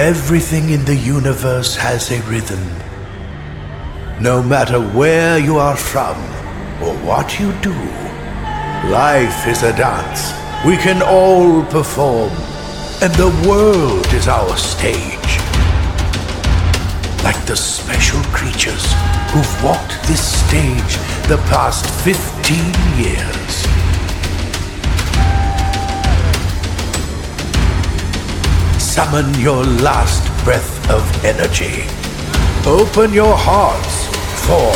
Everything in the universe has a rhythm. No matter where you are from or what you do, life is a dance we can all perform, and the world is our stage. Like the special creatures who've walked this stage the past 15 years. Summon your last breath of energy. Open your hearts for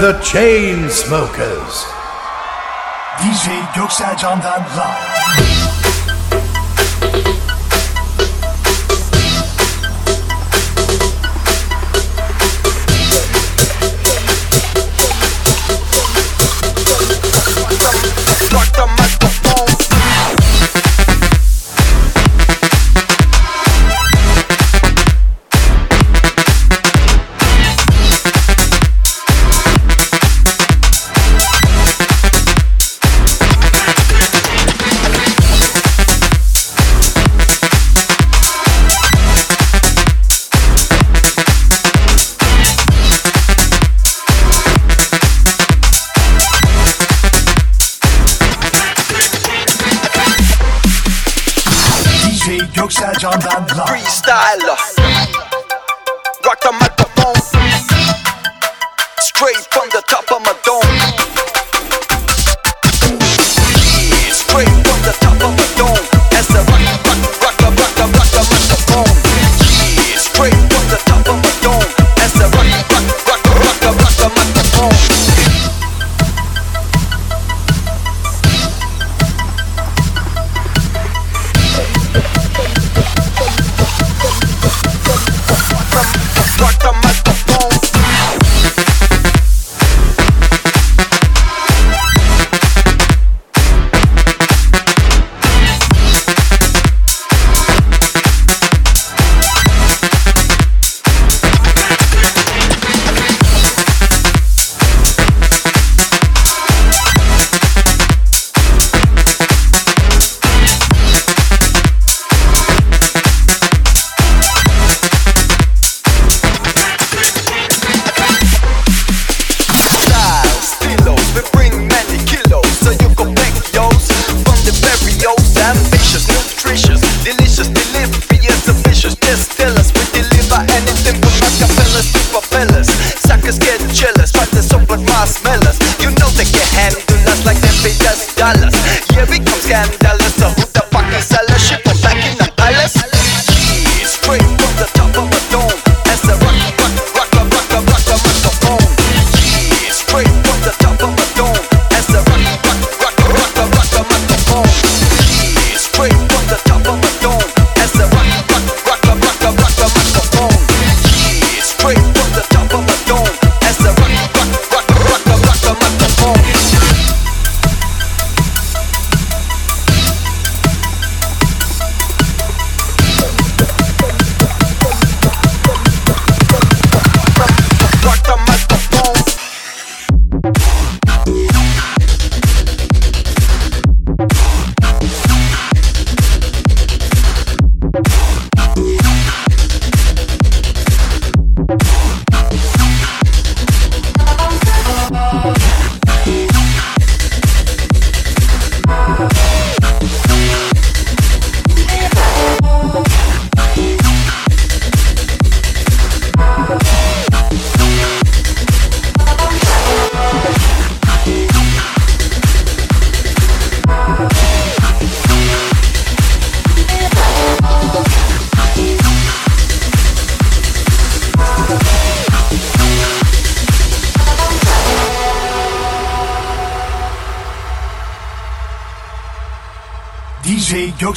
the Chainsmokers. DJ that line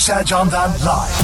Edge on that Live.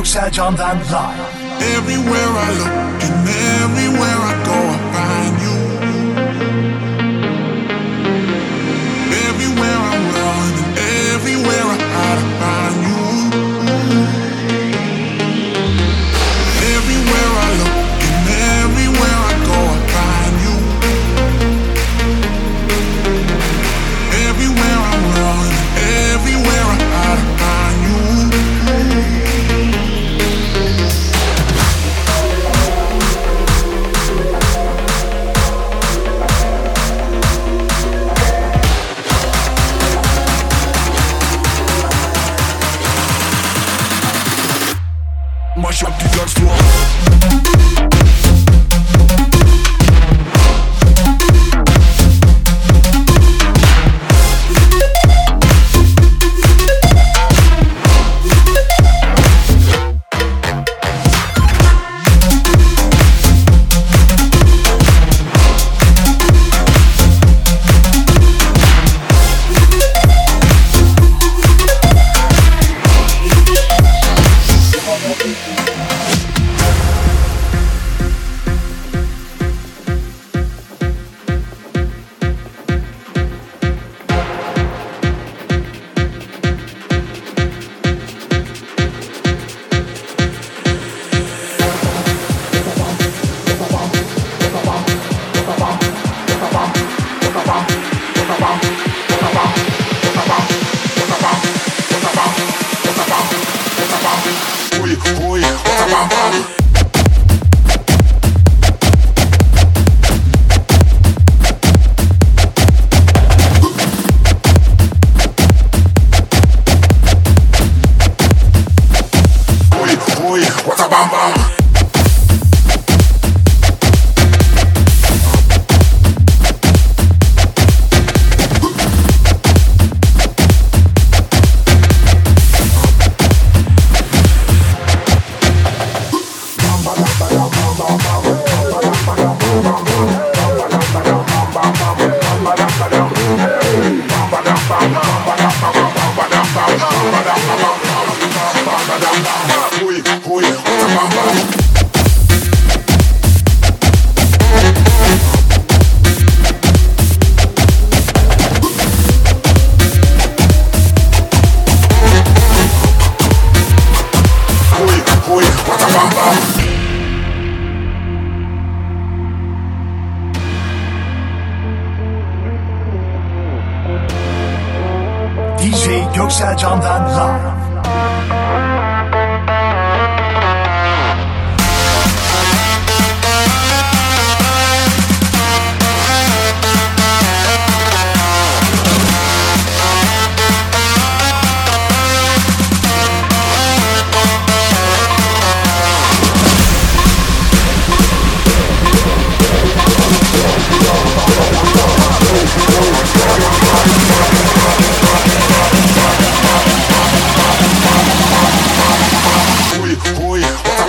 DJ Göksel Can'dan live. Everywhere I look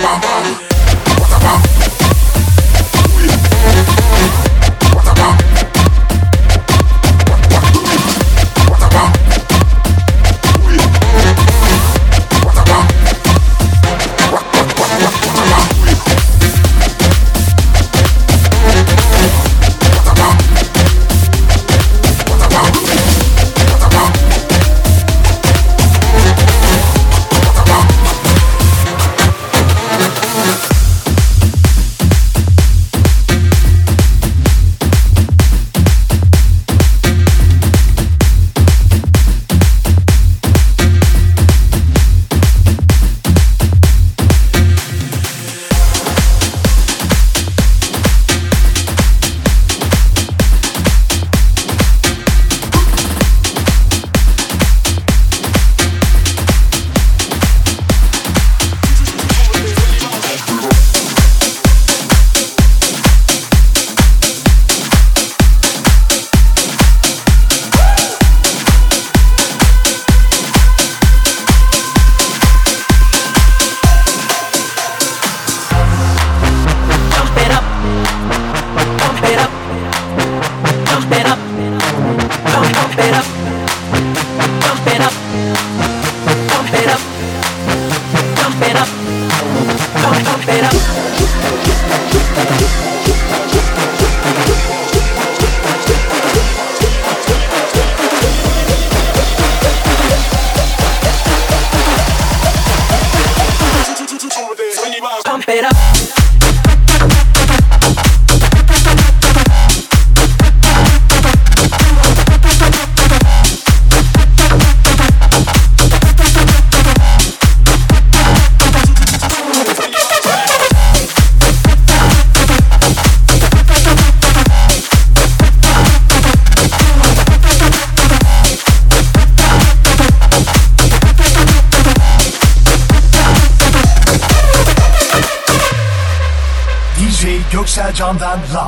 mama. Live.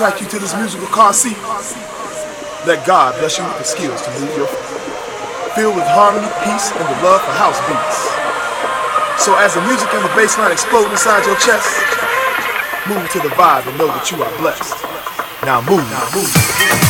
Attract you to this musical car seat. Let God bless you with the skills to move your feet, filled with harmony, peace, and the love for house beats. So as the music and the bass line explode inside your chest, move to the vibe and know that you are blessed. Now move, now move.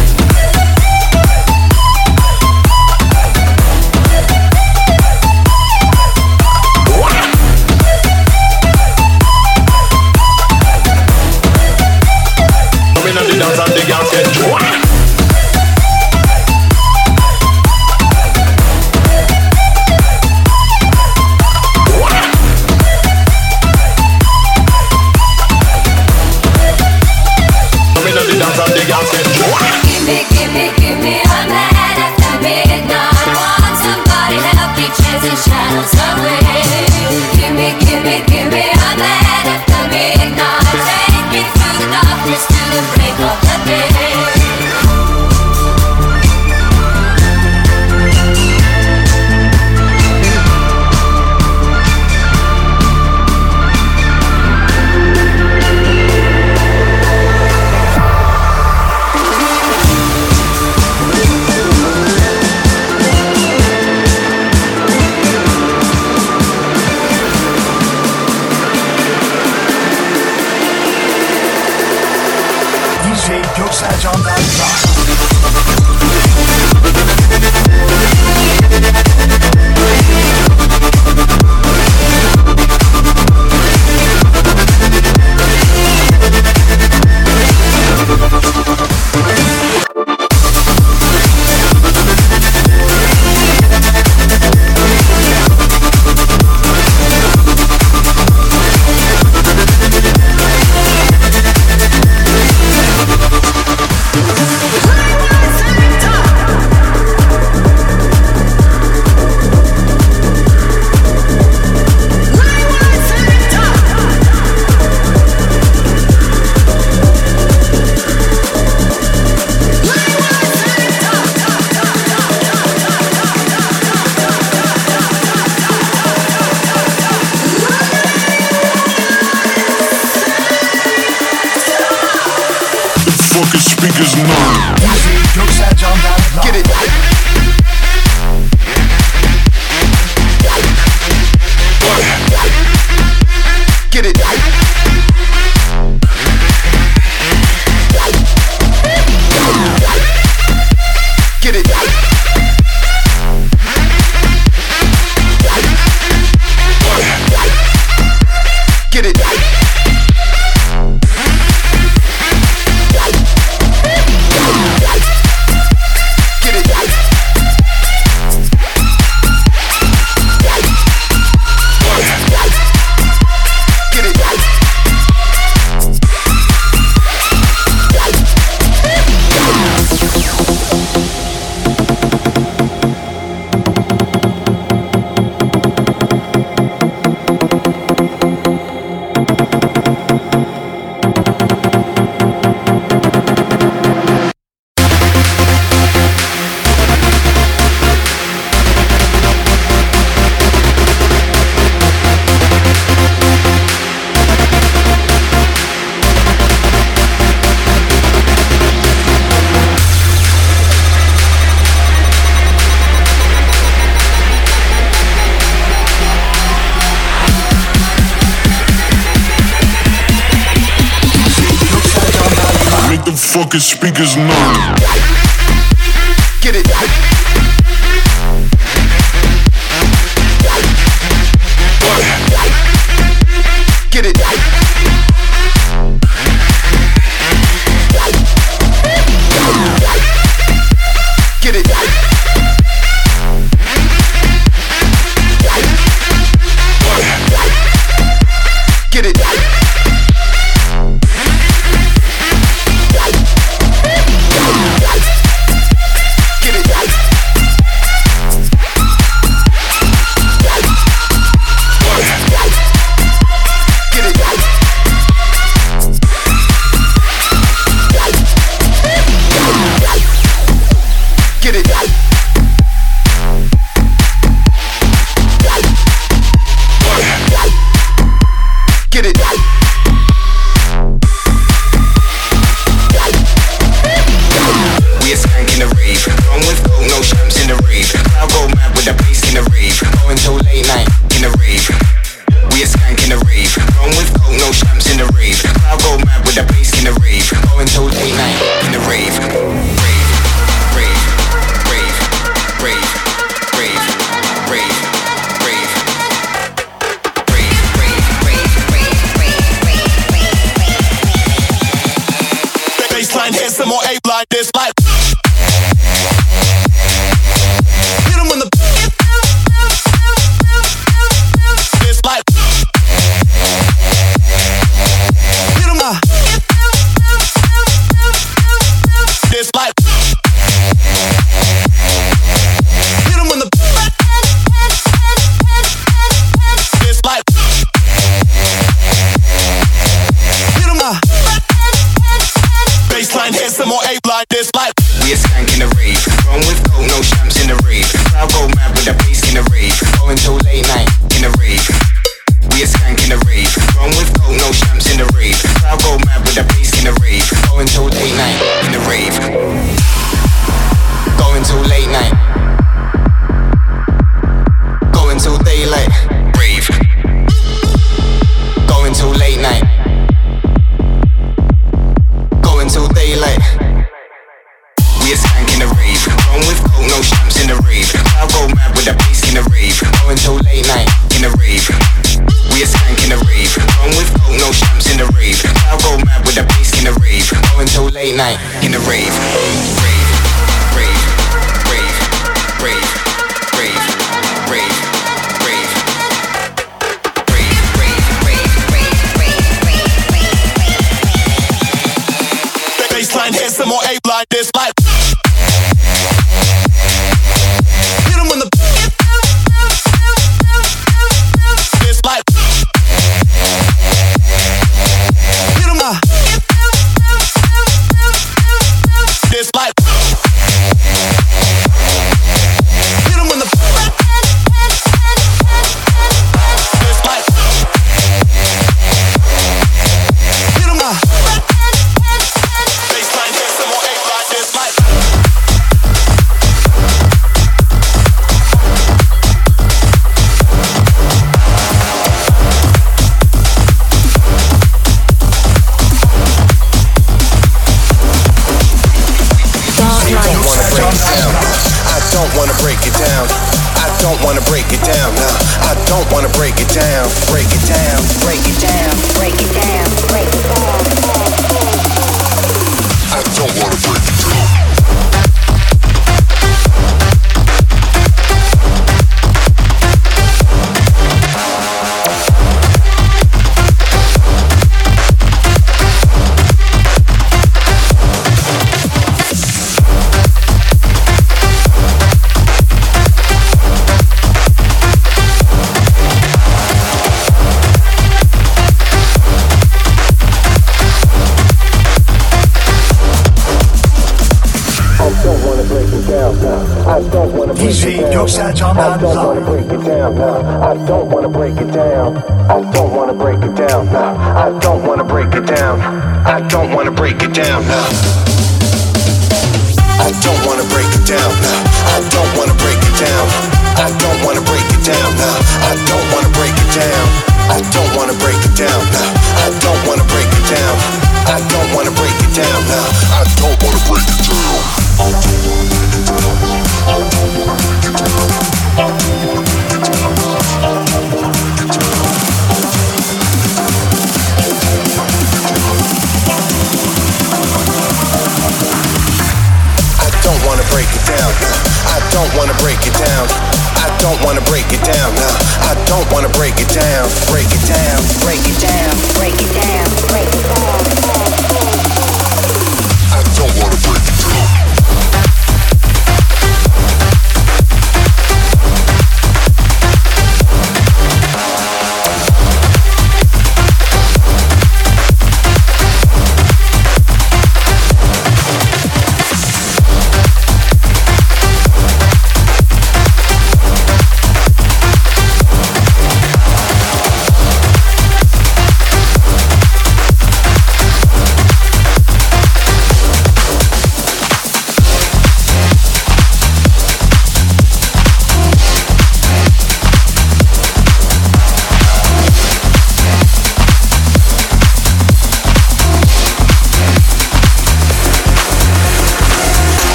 motherfucking speakers none. Get it.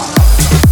Wow.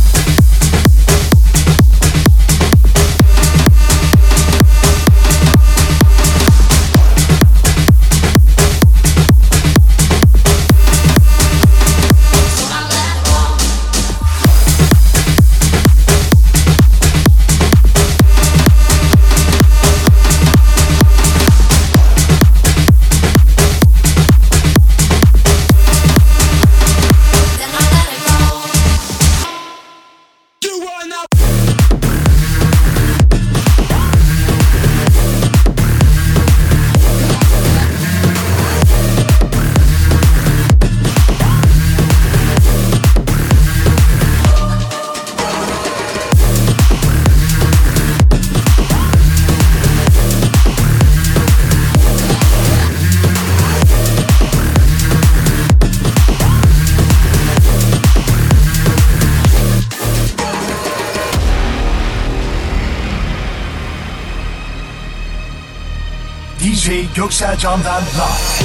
Göksel Can'dan Live.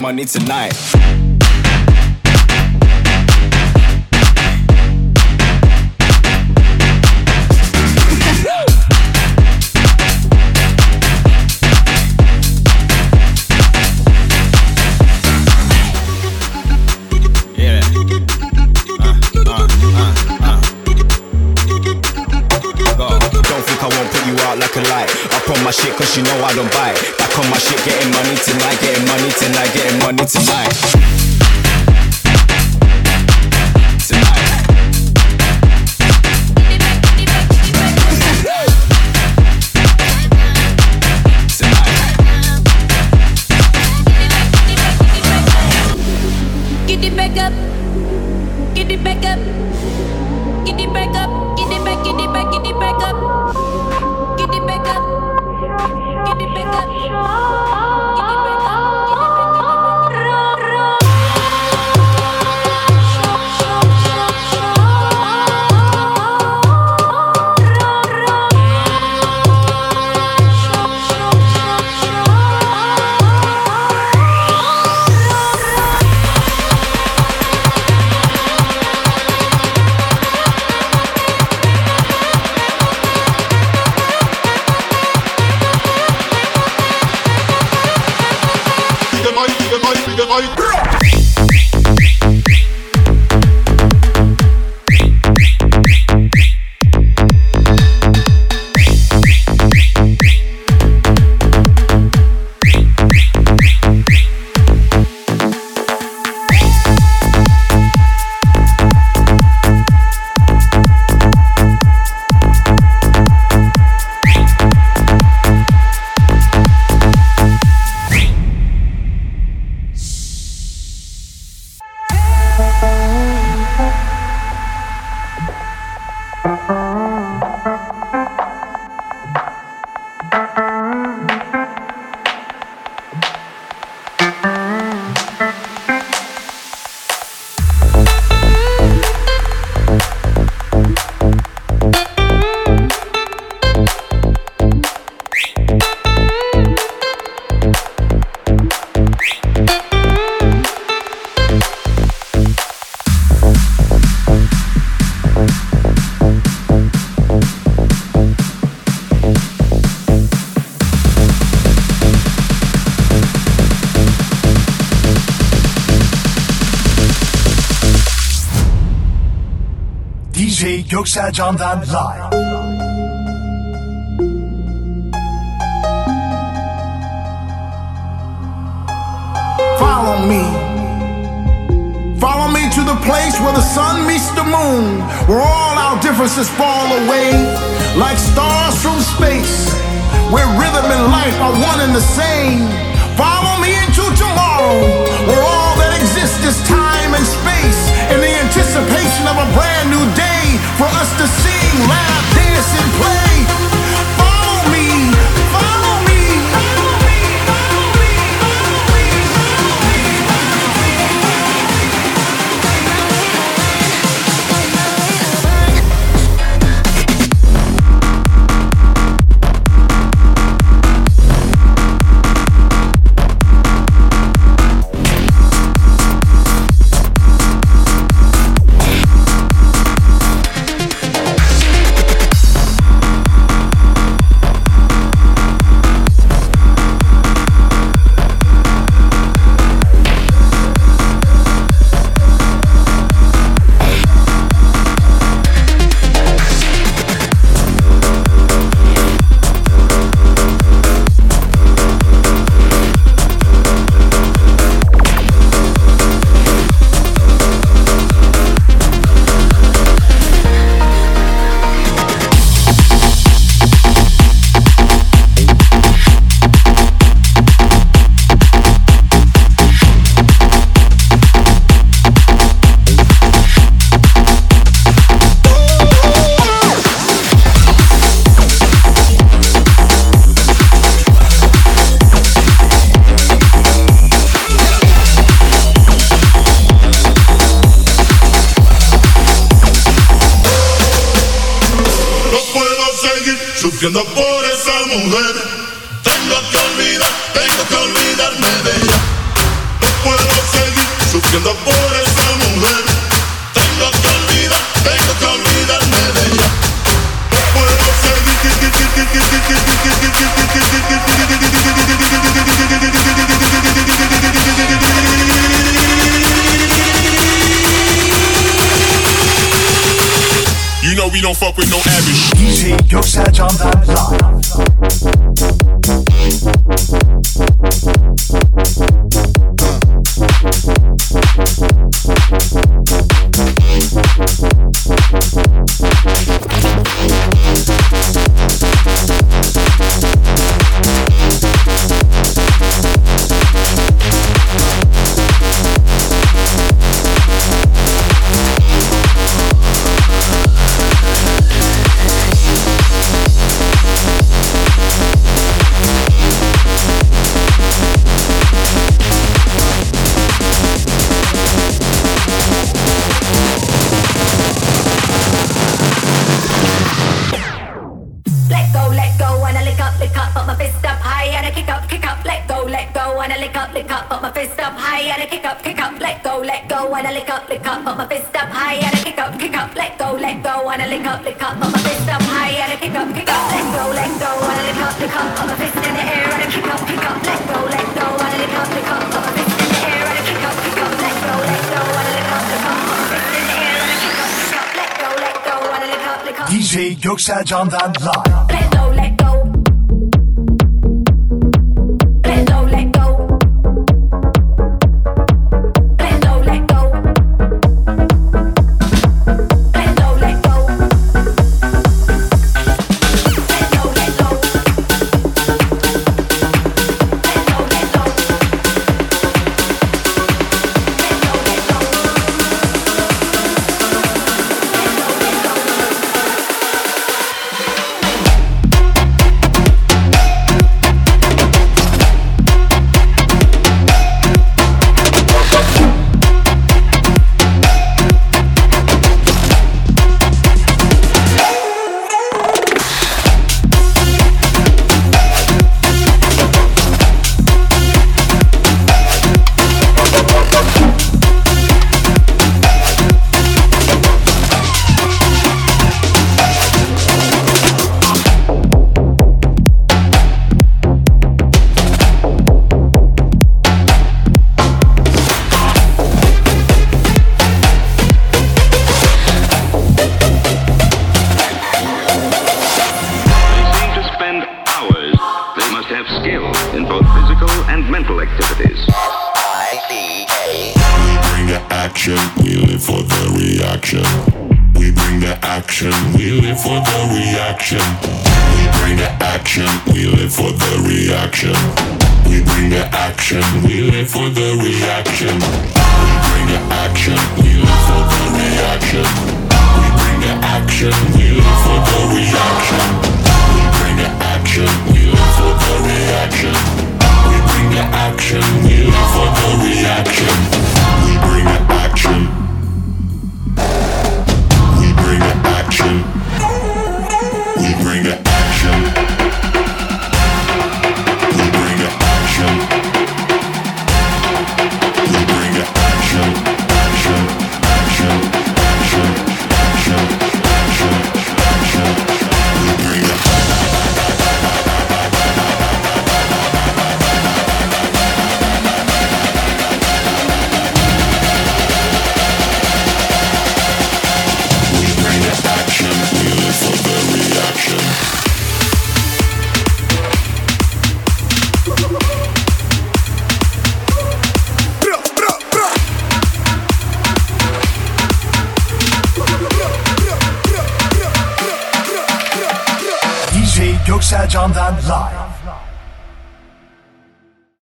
Money tonight. My shit, cause you know I don't bite. Back on my shit, getting money tonight, getting money tonight, getting money tonight. Tonight. Göksel Can'dan live. Follow me. Follow me to the place where the sun meets the moon, where all our differences fall away like stars from space, where rhythm and life are one and the same. Follow me into tomorrow, where all that exists is time and space, in the anticipation of a brand new day for us to sing, laugh, dance, and play. Sufriendo